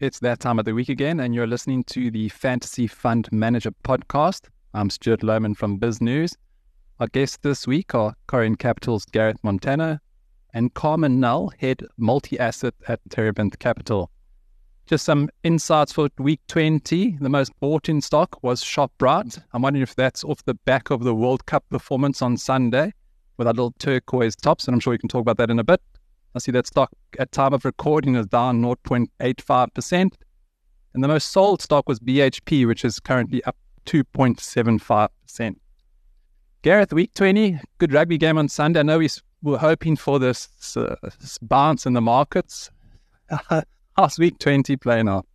It's that time of the week again, and you're listening to the Fantasy Fund Manager podcast. I'm Stuart Lowman from BizNews. Our guests this week are Corion Capital's Garreth Montana and Carmen Nel, head multi asset at Terebinth Capital. Just some insights for week 20. The most bought in stock was ShopRite. I'm wondering if that's off the back of the World Cup performance on Sunday with our little turquoise tops, and I'm sure we can talk about that in a bit. I see that stock at time of recording is down 0.85%. And the most sold stock was BHP, which is currently up 2.75%. Garreth, week 20, good rugby game on Sunday. I know we were hoping for this, uh, this bounce in the markets. How's week 20 playing out?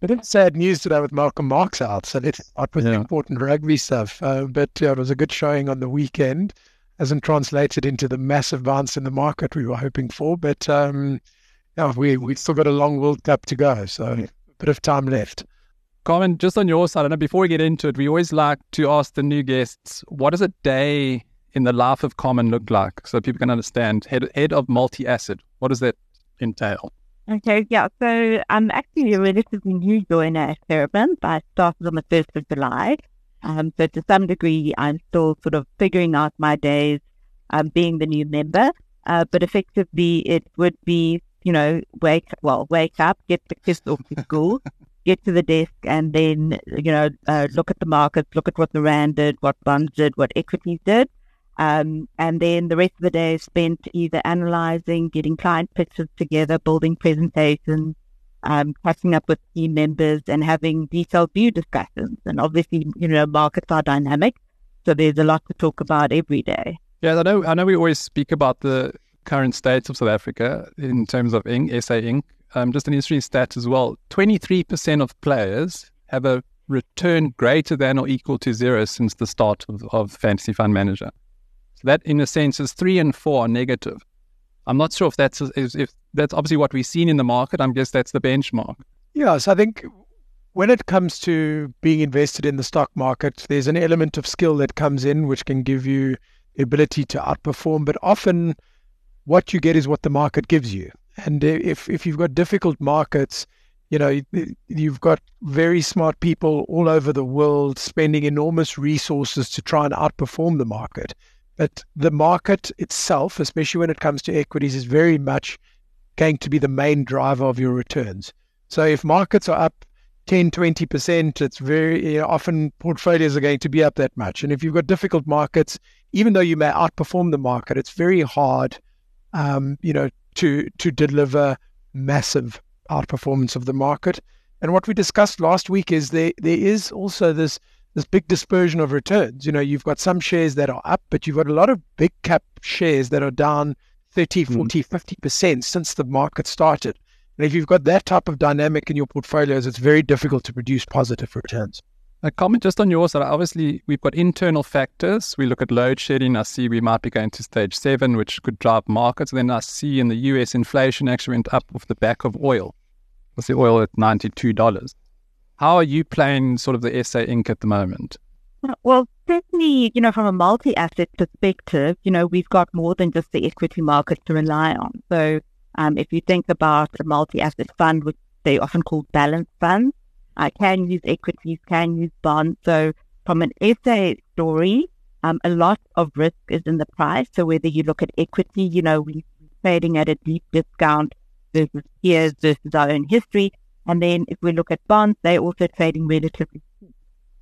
Bit of sad news today with Malcolm Marx out, so let's start with yeah. the important rugby stuff. Uh, but yeah, it was a good showing on the weekend hasn't translated into the massive bounce in the market we were hoping for. But um, yeah, we we still got a long World Cup to go, so a bit of time left. Carmen, just on your side, and before we get into it, we always like to ask the new guests, what does a day in the life of Carmen look like, so people can understand? Head head of multi asset, what does that entail? Okay, yeah. So I'm actually a relatively new joiner at Terebinth. I started on the first of July. Um, so to some degree, I'm still sort of figuring out my days um, being the new member. Uh, but effectively, it would be, you know, wake well, wake up, get the kids off to school, get to the desk, and then, you know, uh, look at the markets, look at what the rand did, what bonds did, what equities did. Um, and then the rest of the day is spent either analyzing, getting client pitches together, building presentations, um, catching up with team members and having detailed view discussions. And obviously, you know, markets are dynamic, so there's a lot to talk about every day. Yeah, I know. I know we always speak about the current state of South Africa in terms of Inc, SA Inc. Um, just an interesting stat as well. Twenty-three percent of players have a return greater than or equal to zero since the start of, of Fantasy Fund Manager. So that, in a sense, is three and four negative. I'm not sure if that's if that's obviously what we've seen in the market. I guess that's the benchmark. Yes, I think when it comes to being invested in the stock market, there's an element of skill that comes in which can give you the ability to outperform. But often, what you get is what the market gives you. And if if you've got difficult markets, you know you've got very smart people all over the world spending enormous resources to try and outperform the market. But the market itself, especially when it comes to equities, is very much going to be the main driver of your returns. So if markets are up 10, 20%, it's very you know, often portfolios are going to be up that much. And if you've got difficult markets, even though you may outperform the market, it's very hard, um, you know, to to deliver massive outperformance of the market. And what we discussed last week is there there is also this this big dispersion of returns. You know, you've got some shares that are up, but you've got a lot of big cap shares that are down 30, hmm. 40, mm. 50% since the market started. And if you've got that type of dynamic in your portfolios, it's very difficult to produce positive returns. A comment just on yours. that Obviously, we've got internal factors. We look at load shedding. I see we might be going to stage seven, which could drive markets. then I see in the US inflation actually went up off the back of oil. I see oil at $92. How are you playing sort of the SA Inc. at the moment? Well, certainly, you know, from a multi asset perspective, you know, we've got more than just the equity market to rely on. So, um, if you think about a multi asset fund, which they often call balanced funds, I can use equities, can use bonds. So, from an SA story, um, a lot of risk is in the price. So, whether you look at equity, you know, we're trading at a deep discount versus peers versus our own history. And then if we look at bonds, they're also trading relatively cheap.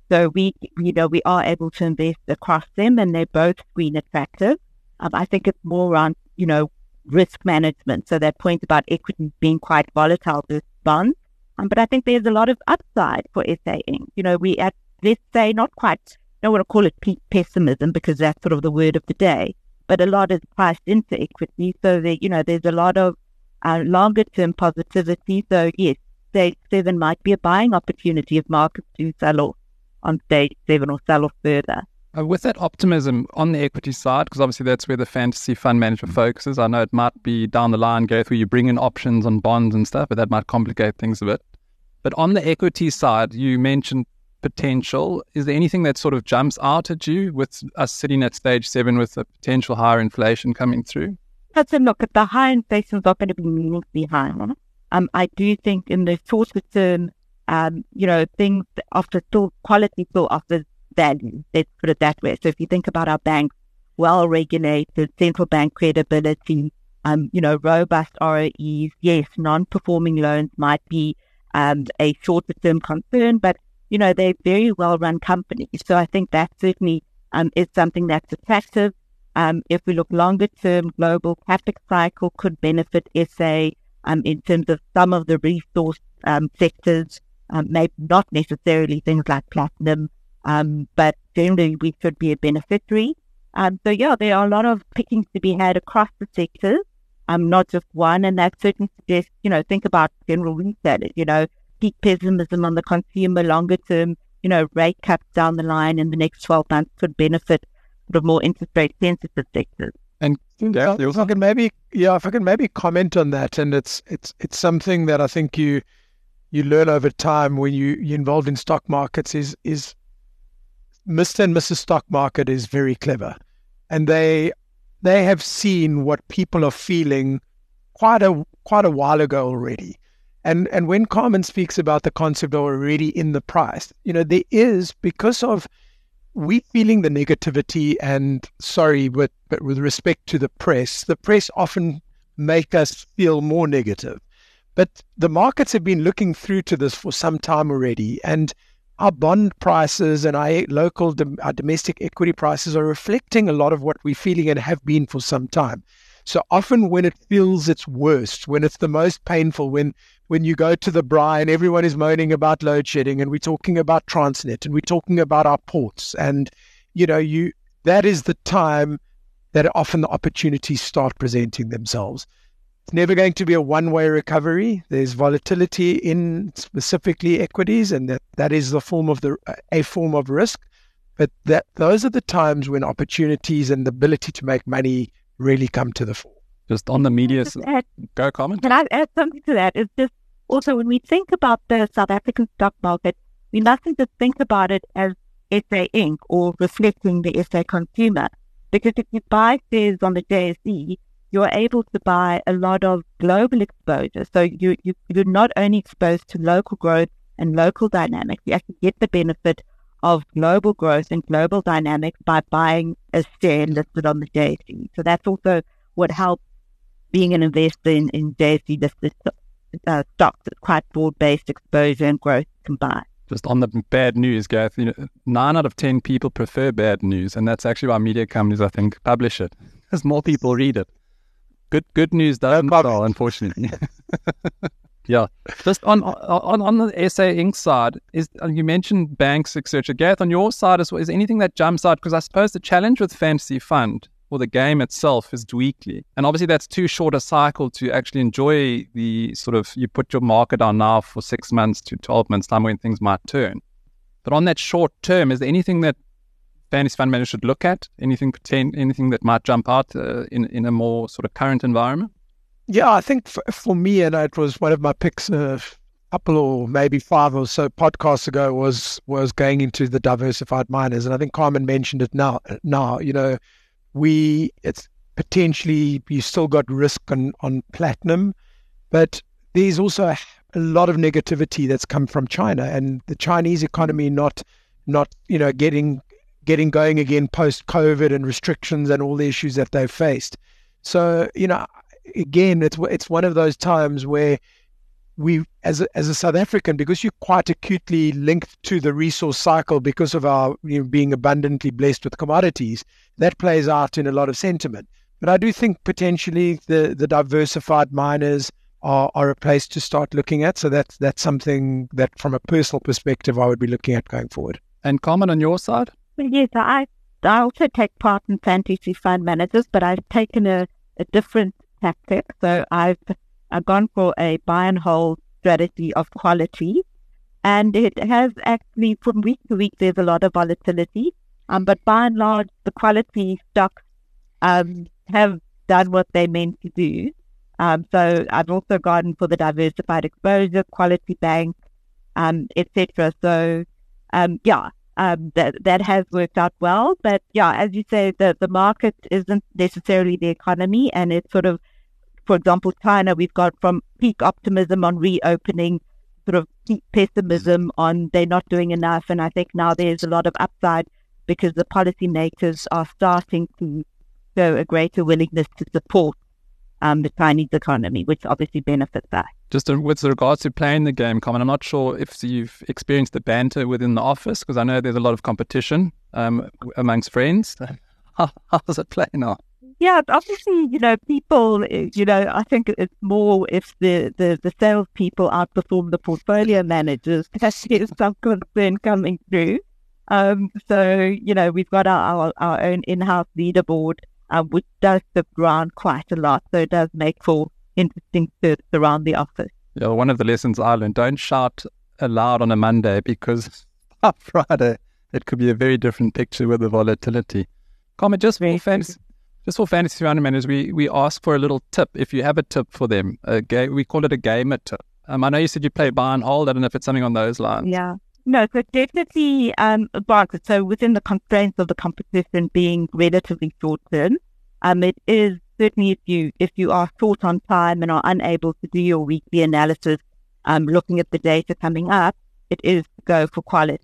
So we, you know, we are able to invest across them and they're both screen attractive. Um, I think it's more around, you know, risk management. So that point about equities being quite volatile versus bonds. Um, but I think there's a lot of upside for SA Inc. You know, we at, let's say, not quite, I don't want to call it pessimism because that's sort of the word of the day, but a lot is priced into equity. So that, you know, there's a lot of uh, longer term positivity. So yes, stage seven might be a buying opportunity if markets do sell off on stage seven or sell off further. Uh, with that optimism on the equity side, because obviously that's where the fantasy fund manager focuses. I know it might be down the line, go through you bring in options on bonds and stuff, but that might complicate things a bit. But on the equity side, you mentioned potential. Is there anything that sort of jumps out at you with us sitting at stage seven with the potential higher inflation coming through? Let's look at the high inflation is not going to be meaningfully high. Um, I do think in the shorter term, um, you know, things offer still quality still offers value. Let's put it that way. So if you think about our banks, well regulated, central bank credibility, um, you know, robust ROEs. Yes, non-performing loans might be um, a shorter term concern, but you know, they're very well run companies. So I think that certainly um, is something that's attractive. Um, if we look longer term, global capex cycle could benefit SA um, in terms of some of the resource um, sectors, um, maybe not necessarily things like platinum, um, but generally we should be a beneficiary. Um, so yeah, there are a lot of pickings to be had across the sectors, um, not just one, and that certainly suggests, you know, think about general retailers, you know, peak pessimism on the consumer longer term, you know, rate cuts down the line in the next 12 months could benefit the more interest rate sensitive sectors. And hmm, uh, yeah, if I can maybe, yeah, if I can maybe comment on that, and it's it's it's something that I think you you learn over time when you you're involved in stock markets is is Mr. and Mrs. Stock Market is very clever, and they they have seen what people are feeling quite a quite a while ago already. And and when Carmen speaks about the concept of already in the price, you know, there is because of we feeling the negativity and sorry, but but with respect to the press, the press often make us feel more negative. But the markets have been looking through to this for some time already, and our bond prices and our local, our domestic equity prices are reflecting a lot of what we're feeling and have been for some time. So often when it feels its worst, when it's the most painful, when when you go to the braai and everyone is moaning about load shedding and we're talking about Transnet and we're talking about our ports and you know you that is the time that often the opportunities start presenting themselves. It's never going to be a one-way recovery. There's volatility in specifically equities, and that, that is the form of the a form of risk. But that those are the times when opportunities and the ability to make money really come to the fore. Just on the media, add, go comment. Can I add something to that? It's just also when we think about the South African stock market, we mustn't just think about it as SA Inc. or reflecting the SA consumer. Because if you buy shares on the JSE, you're able to buy a lot of global exposure. So you, you, you're not only exposed to local growth and local dynamics, you actually get the benefit of global growth and global dynamics by buying a share listed on the JSE. So that's also what helps being an investor in, in JSE listed uh, stocks. It's quite broad based exposure and growth combined. Just on the bad news, Garreth, you know, nine out of 10 people prefer bad news. And that's actually why media companies, I think, publish it because more people read it. Good good news doesn't no sell, unfortunately. yeah. Just on on on the SA Inc. side, is you mentioned banks, etc. Garreth, on your side as well, is anything that jumps out? Because I suppose the challenge with Fantasy Fund or the game itself is weekly. And obviously that's too short a cycle to actually enjoy the sort of you put your market on now for six months to twelve months time when things might turn. But on that short term, is there anything that fantasy fund managers should look at? Anything anything that might jump out uh, in in a more sort of current environment? Yeah, I think for, for me, and it was one of my picks uh, a couple or maybe five or so podcasts ago was was going into the diversified miners, and I think Carmen mentioned it now. Now, you know, we it's potentially you still got risk on on platinum, but there's also a, a lot of negativity that's come from China and the Chinese economy not not you know getting getting going again post COVID and restrictions and all the issues that they've faced. So, you know, again, it's it's one of those times where we, as a, as a South African, because you're quite acutely linked to the resource cycle because of our you know, being abundantly blessed with commodities, that plays out in a lot of sentiment. But I do think potentially the the diversified miners are, are a place to start looking at. So that's that's something that, from a personal perspective, I would be looking at going forward. And Carmen, on your side? Well, yes, I I also take part in fantasy fund managers, but I've taken a, a different tactic. So I've I've gone for a buy and hold strategy of quality, and it has actually from week to week there's a lot of volatility. Um, but by and large, the quality stocks um, have done what they meant to do. Um, so I've also gone for the diversified exposure, quality bank, um, etc. So um, yeah, um, that that has worked out well. But yeah, as you say, the the market isn't necessarily the economy, and it's sort of for example, China, we've got from peak optimism on reopening, sort of peak pessimism on they're not doing enough. And I think now there's a lot of upside because the policymakers are starting to show a greater willingness to support um, the Chinese economy, which obviously benefits us. Just with regards to playing the game, Carmen, I'm not sure if you've experienced the banter within the office because I know there's a lot of competition um, amongst friends. How, does it play now? Yeah, obviously, you know, people, you know, I think it's more if the, the, the salespeople outperform the portfolio managers, that's some concern coming through. Um, so, you know, we've got our, our, our own in-house leaderboard, um, which does the ground quite a lot. So it does make for interesting search around the office. Yeah, one of the lessons I learned, don't shout aloud on a Monday because on Friday it could be a very different picture with the volatility. Comment just for fantasy, just for fantasy fund managers, we, we ask for a little tip. If you have a tip for them, a ga- we call it a gamer tip. Um, I know you said you play buy and hold. I don't know if it's something on those lines. Yeah. No, so definitely um. So within the constraints of the competition being relatively short term, um, it is certainly if you if you are short on time and are unable to do your weekly analysis, um, looking at the data coming up, it is go for quality.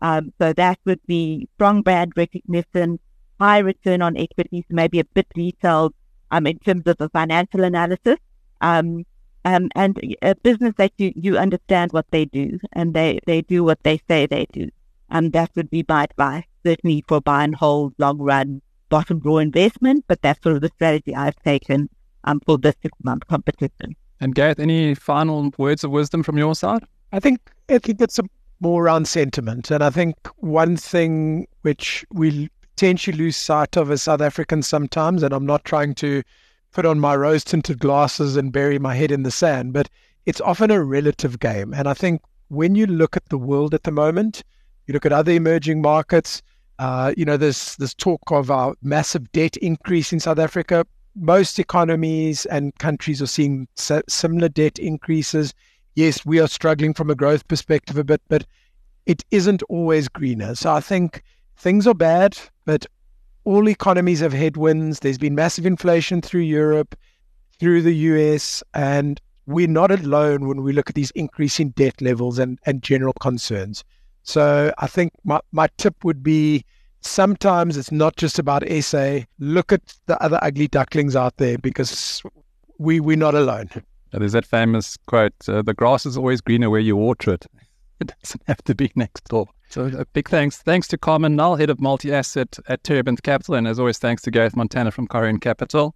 Um, so that would be strong brand recognition, high return on equities, maybe a bit detailed um, in terms of the financial analysis, um, um, and a business that you, you understand what they do and they, they do what they say they do. Um, that would be my advice, certainly for buy and hold, long run, bottom draw investment. But that's sort of the strategy I've taken um, for this six month competition. And Garreth, any final words of wisdom from your side? I think I think it's a more around sentiment, and I think one thing which we potentially lose sight of as South Africans sometimes, and I'm not trying to put on my rose tinted glasses and bury my head in the sand, but it's often a relative game. And I think when you look at the world at the moment, you look at other emerging markets, uh, you know, there's this talk of our massive debt increase in South Africa. Most economies and countries are seeing similar debt increases. Yes, we are struggling from a growth perspective a bit, but it isn't always greener. So I think things are bad, but all economies have headwinds. There's been massive inflation through Europe, through the US, and we're not alone when we look at these increasing debt levels and, and general concerns. So I think my, my tip would be sometimes it's not just about SA. Look at the other ugly ducklings out there because we, we're not alone. There's that famous quote uh, the grass is always greener where you water it. It doesn't have to be next door. So a big thanks. Thanks to Carmen Nel, head of multi-asset at Terebinth Capital, and as always, thanks to Garreth Montana from Corion Capital.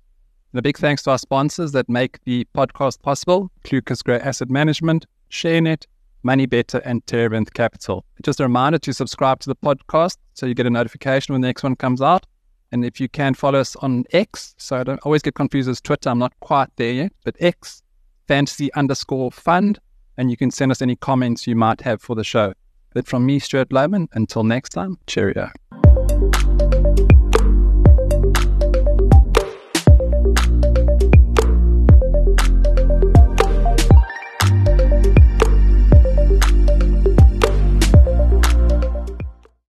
And a big thanks to our sponsors that make the podcast possible, Clucas Gray Asset Management, ShareNet, Money Better, and Terebinth Capital. Just a reminder to subscribe to the podcast so you get a notification when the next one comes out. And if you can follow us on X, so I don't always get confused as Twitter, I'm not quite there yet, but X, fantasy underscore fund, and you can send us any comments you might have for the show. But from me, Stuart Lowman, until next time, cheerio.